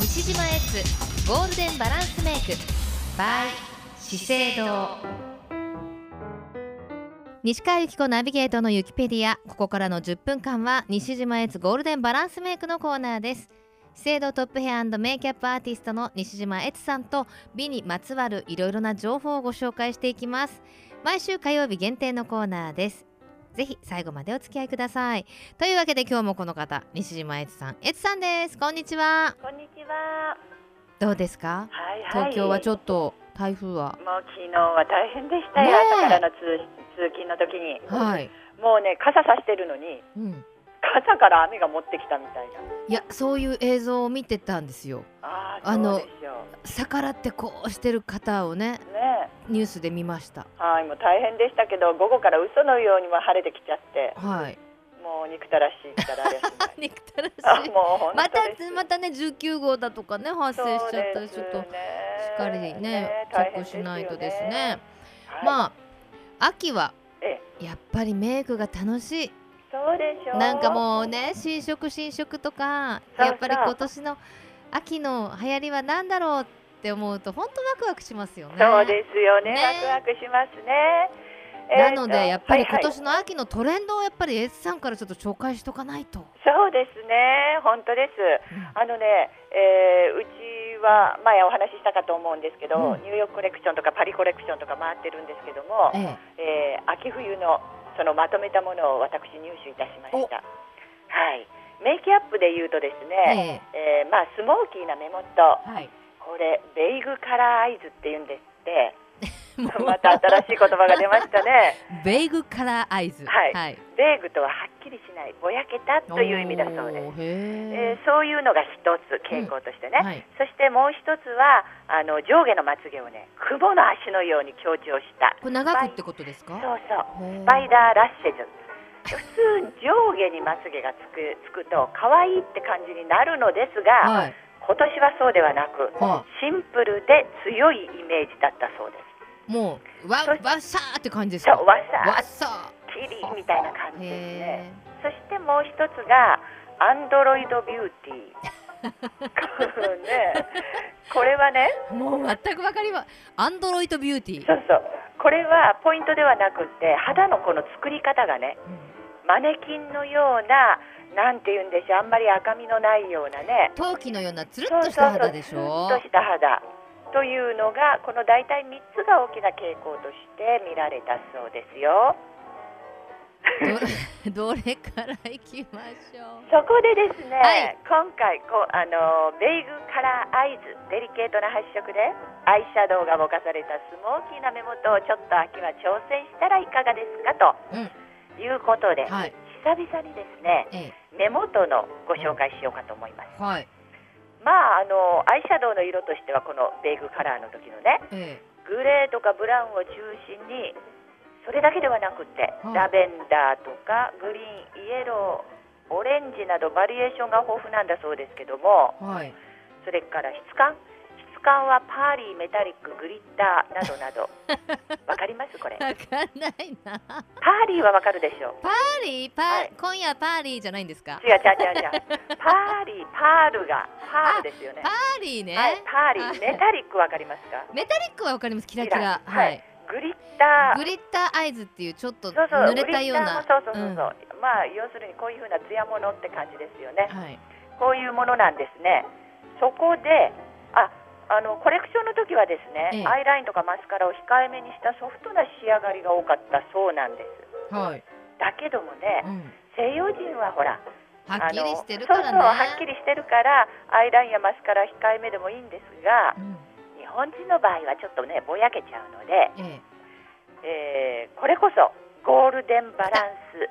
西島エッツゴールデンバランスメイク by 資生堂。西川由紀子ナビゲートのユキペディア。ここからの10分間は西島エッツゴールデンバランスメイクのコーナーです。資生堂トップヘアメイキャップアーティストの西島悦さんと美にまつわるいろいろな情報をご紹介していきます。毎週火曜日限定のコーナーです。ぜひ最後までお付き合いください。というわけで今日もこの方西島悦さん悦さんです。こんにちは。こんにちは。どうですか？はいはい。東京はちょっっと台風は。もう昨日は大変でしたよ。ねえ。朝からの通通勤の時に、はい、もうね傘さしてるのにうん、傘から雨が持ってきたみたいな。いやそういう映像を見てたんですよあああの逆らってこうしてる方をねう。ねニュースで見ましたえ。はいもう大変でしたけど午後から嘘のようにも晴れてきちゃって、はいもう憎たらしいったらしない。憎たらしあいもまた。またね19号だとかね発生しちゃったりちょっとしっかりねチェックしないとですね。はい、まあ秋はえやっぱりメイクが楽しいそうでしょう。なんかもうね新色新色とかやっぱり今年の秋の流行りは何だろうって思うと本当ワクワクしますよね。そうですよねねワクワクしますね。なのでやっぱり今年の秋のトレンドをやっぱり S さんからちょっと紹介しとかないと。そうですね、本当です。あのね、えーうちは前お話ししたかと思うんですけど、うんニューヨークコレクションとかパリコレクションとか回ってるんですけども、ええー秋冬のそのまとめたものを私入手いたしました。はい。メイキャップで言うとですえね、ええーまあスモーキーな目元、えはい。これベイグカラーアイズって言うんですって。また新しい言葉が出ましたね。ベイグカラーアイズ。はいはい、ベイグとははっきりしない、ぼやけたという意味だそうです。えーそういうのが一つ傾向としてね、え。はい。そしてもう一つはあの上下のまつげをね雲の足のように強調したこれ長くってことですか？そうそうスパイダーラッシェズ普通上下にまつげがつくつくと可愛いって感じになるのですが、はい。今年はそうではなくはシンプルで強いイメージだったそうですい。もうわそわっさーって感じですか？そうわさわっさキリみたいな感ー。じですねへそしてもう一つがアンドロイドビューティーねこれはねえ。もう全くわかりま。アンドロイドビューティー。そうそうこれはポイントではなくって肌のこの作り方がねマネキンのようななんて言うんでしょうあんまり赤みのないようなね陶器のようなつるっとした肌でしょ？つるっとした肌というのがこの大体3つが大きな傾向として見られたそうですよど どれからいきましょう？そこでですね、はい今回こうあのベイグカラーアイズデリケートな発色でアイシャドウがぼかされたスモーキーな目元をちょっと秋は挑戦したらいかがですかとうん。いうことで、はい。久々にですねえ目元のご紹介しようかと思いますえ。はい。まああのアイシャドウの色としてはこのベーグカラーの時のねえグレーとかブラウンを中心にそれだけではなくって、はいラベンダーとかグリーンイエローオレンジなどバリエーションが豊富なんだそうですけどもえ。はい。それから質感質感はパーリーメタリックグリッターなどなど。わかります？これ。わかんないな。 pearly はわかるでしょう。 pearly？パー、はい。今夜パーリーじゃないんですか？違う違う違う違う。pearly、パールがパールですよね。 pearly ね。はい、 pearly はいーメタリックわかりますか？メタリックはわかります。キラキラ。キラ。はい。 glitter。glitter eyes っていうちょっとそうそう濡れたような。そうそうそうそう、ん。まあ要するにこういうふうな艶ものって感じですよね。はい。こういうものなんですね。そこでああのコレクションの時はですね、ええアイラインとかマスカラを控えめにしたソフトな仕上がりが多かったそうなんですはい。だけどもねうん。西洋人はほらはっきりしてるからそうそうはっきりしてるからアイラインやマスカラ控えめでもいいんですがうん。日本人の場合はちょっとねぼやけちゃうので、ええーこれこそゴールデンバランス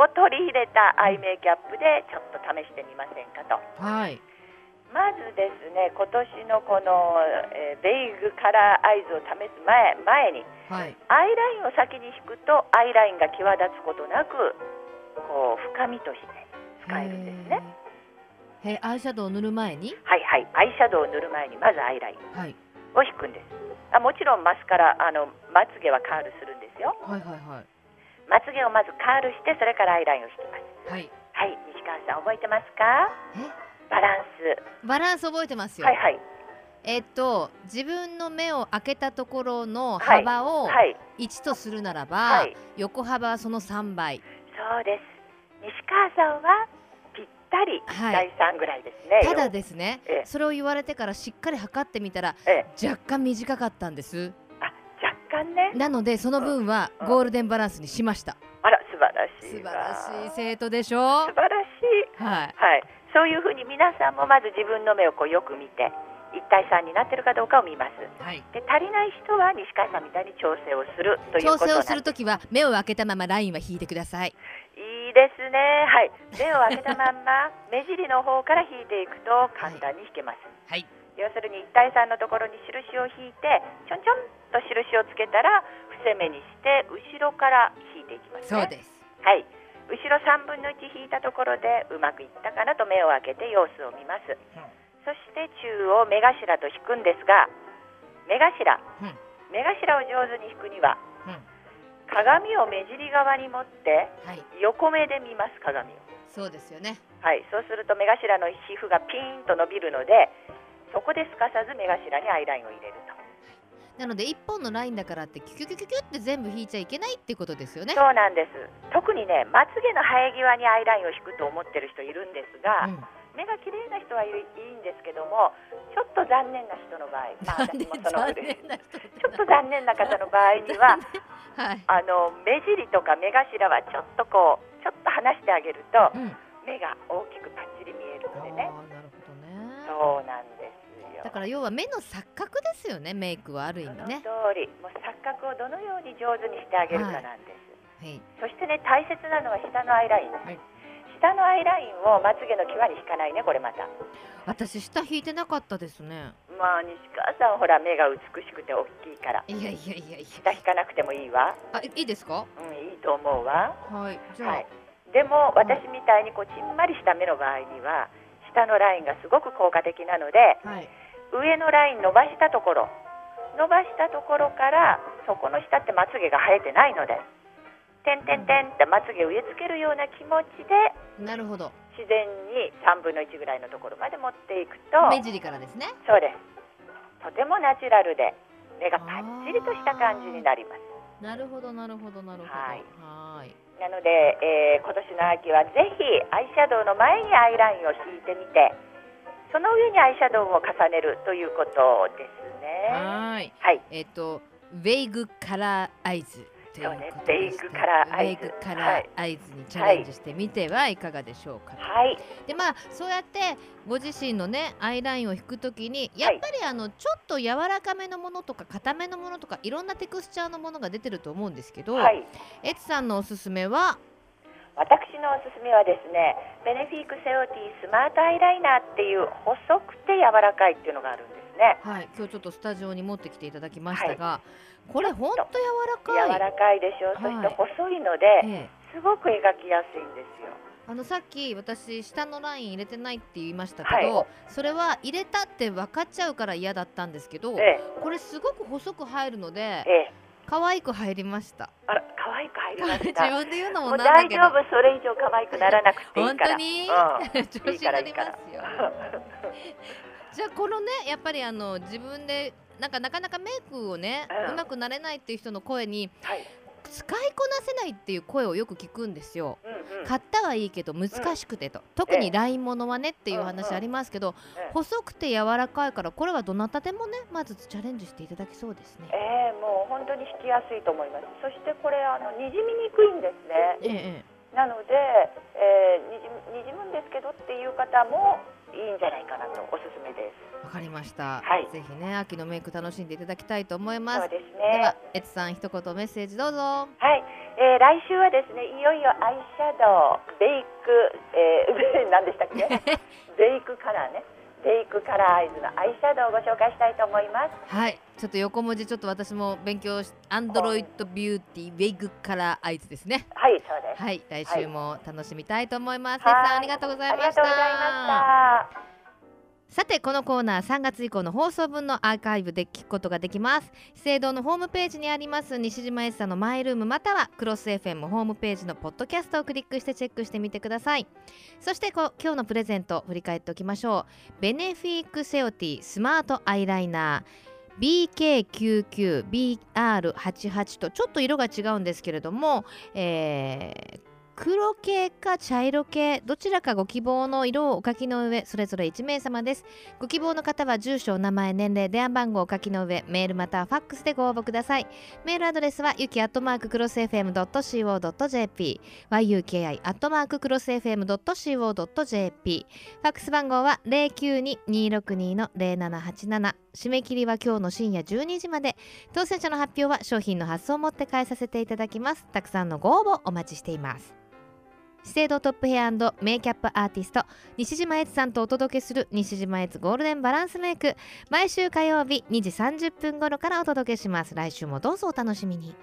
を取り入れたアイメイキャップでちょっと試してみませんかとえ。はい。まずですね今年のこの、えーベイグカラーアイズを試す前前にはい。アイラインを先に引くとアイラインが際立つことなくこう深みとして使えるんですねへえ。へアイシャドウを塗る前に？はいはいアイシャドウを塗る前にまずアイラインはい。を引くんですあもちろんマスカラあのまつげはカールするんですよはいはいはい。まつげをまずカールしてそれからアイラインを引きますはい。はい西川さん覚えてますか？え？バランス。バランス覚えてますよ、はいはい。えっと自分の目を開けたところの幅をはい。1とするならば、はい。横幅はその3倍。そうです。西川さんはぴったりはい。1対3ぐらいですね、ただですねええ。それを言われてからしっかり測ってみたらええ。若干短かったんです。あ若干ね。なのでその分はうん。ゴールデンバランスにしましあたら素晴らしい素晴わらしい生徒でしょ？素晴らしい。はい。はいそういうふうに皆さんもまず自分の目をこうよく見て1対3になってるかどうかを見ます。はい。で足りない人は西川さんみたいに調整をするということ調整をするときは目を開けたままラインは引いてください。いいですね。はい。目を開けたまんま 目尻の方から引いていくと簡単に引けます、はい。要するに1対3のところに印を引いてちょんちょんと印をつけたら伏せ目にして後ろから引いていきますね。そうです。はい後ろ3分の1引いたところでうまくいったかなと目を開けて様子を見ます、そして中央目頭と引くんですが目頭、うん。目頭を上手に引くにはうん。鏡を目尻側に持ってはい。横目で見ます鏡を。そうですよね。はい。そうすると目頭の皮膚がピーンと伸びるのでそこですかさず目頭にアイラインを入れるとなので一本のラインだからってキュキュキュキュキュって全部引いちゃいけないってことですよね。そうなんです。特にねまつげの生え際にアイラインを引くと思ってる人いるんですが、うん。目が綺麗な人はいいんですけどもちょっと残念な人の場合、まあ、私もそのちょっと残念な方の場合には はい。あの目尻とか目頭はちょっとこうちょっと離してあげるとうん。目が大きくパッチリ見えるのでね。ね。そうなんから要は目の錯覚ですよねメイクはある意味ね。通り。もう錯覚をどのように上手にしてあげるかなんです、はい。そしてね大切なのは下のアイライン、はい。下のアイラインをまつげの際に引かないねこれまた。私下引いてなかったですね。まあ西川さんほら目が美しくて大きいから。いやいやいやいや。下引かなくてもいいわ。あいいいですか？うんいいと思うわ。はいじゃあ、はい。でも私みたいにこうちんまりした目の場合には下のラインがすごく効果的なのではい上のライン伸ばしたところ。伸ばしたところからそこの下ってまつげが生えてないので。点点点ってまつげを植え付けるような気持ちでなるほど。自然に3分の1ぐらいのところまで持っていくと目尻からですね。そうです。とてもナチュラルで目がパッチリとした感じになります。なるほどなるほどなるほど。はい。はーい。なので、えー今年の秋はぜひアイシャドウの前にアイラインを引いてみてその上にアイシャドウを重ねるということですね。はーい。はい。えっ、と vague color eyes ということそうね。 vague color eyes color eyes にチャレンジしてみてはい。かがでしょうか、はい。でまあそうやってご自身のねアイラインを引くときにやっぱりあのちょっと柔らかめのものとか硬めのものとかいろんなテクスチャーのものが出てると思うんですけど、はい。エツさんのおすすめは私のおすすめはですねベネフィークセオティスマートアイライナーっていう細くて柔らかいっていうのがあるんですね。はい今日ちょっとスタジオに持ってきていただきましたが、これほんと柔柔らかい。らかいでしょ、はい。そして細いのでええ。すごく描きやすいんですよ。あのさっき私下のライン入れてないって言いましたけど、はい。それは入れたって分かっちゃうから嫌だったんですけどえこれすごく細く入るのでえええ可愛く入りました。あら可愛く入りま自した。分で言うのももうなんだけど。大丈夫それ以上可愛くならなくていい本から。当に、うん。調子になりますよ。じゃあこのねやっぱりあの自分でなんかなかなかメイクをね、ううんまくなれないっていう人の声にはい使いこなせないっていう声をよく聞くんですよ。うんうん。買ったはいいけど難しくてと、特にラインものはねっていううんうん話ありますけど、ええ細くて柔らかいからこれはどなたでもねまずチャレンジしていただきそうですね。ええもう本当に引きやすいと思います。そしてこれあのにじみにくいんですね。えええなので、えーにじむんですけどっていう方もいいんじゃないかなとおすすめです。えわかりました、はい。ぜひね秋のメイク楽しんでいただきたいと思います。そうですでねはエツさん一言メッセージどうぞ。はい、えー来週はですねいよいよアイシャドウベイク、えー、何でしたっけ？ベイクカラーねvague color eyes のアイシャドウをご紹介したいと思いますはい、ちょっと横文字ちょっと私も勉強し、アンドロイドビューティー vague color eyes ですね。はいそうです、はい、来週も楽しみたいと思います。はいさんありがとうございありました。がとうございましたさてこのコーナー3月以降の放送分のアーカイブで聞くことができます。資生堂のホームページにあります西島 S さんのマイルームまたはクロス FM ホームページのポッドキャストをクリックしてチェックしてみてください。そして今日のプレゼント振り返っておきましょう。ベネフィークセオティスマートアイライナー BK99BR88 とちょっと色が違うんですけれども、えー黒系か茶色系どちらかご希望の色をお書きの上それぞれ1名様です。ご希望の方は住所名前年齢電話番号をお書きの上メールまたはファックスでご応募ください。メールアドレスはゆきアットマーククロス FM.co.jp yuki アットマーククロス FM.co.jp ファックス番号は092-262-0787締め切りは今日の深夜12時まで。当選者の発表は商品の発送をもって返させていただきます。たくさんのご応募お待ちしています。資生堂トップヘアメイキャップアーティスト西島悦さんとお届けする西島悦ゴールデンバランスメイク。毎週火曜日2時30分頃からお届けします。来週もどうぞお楽しみに。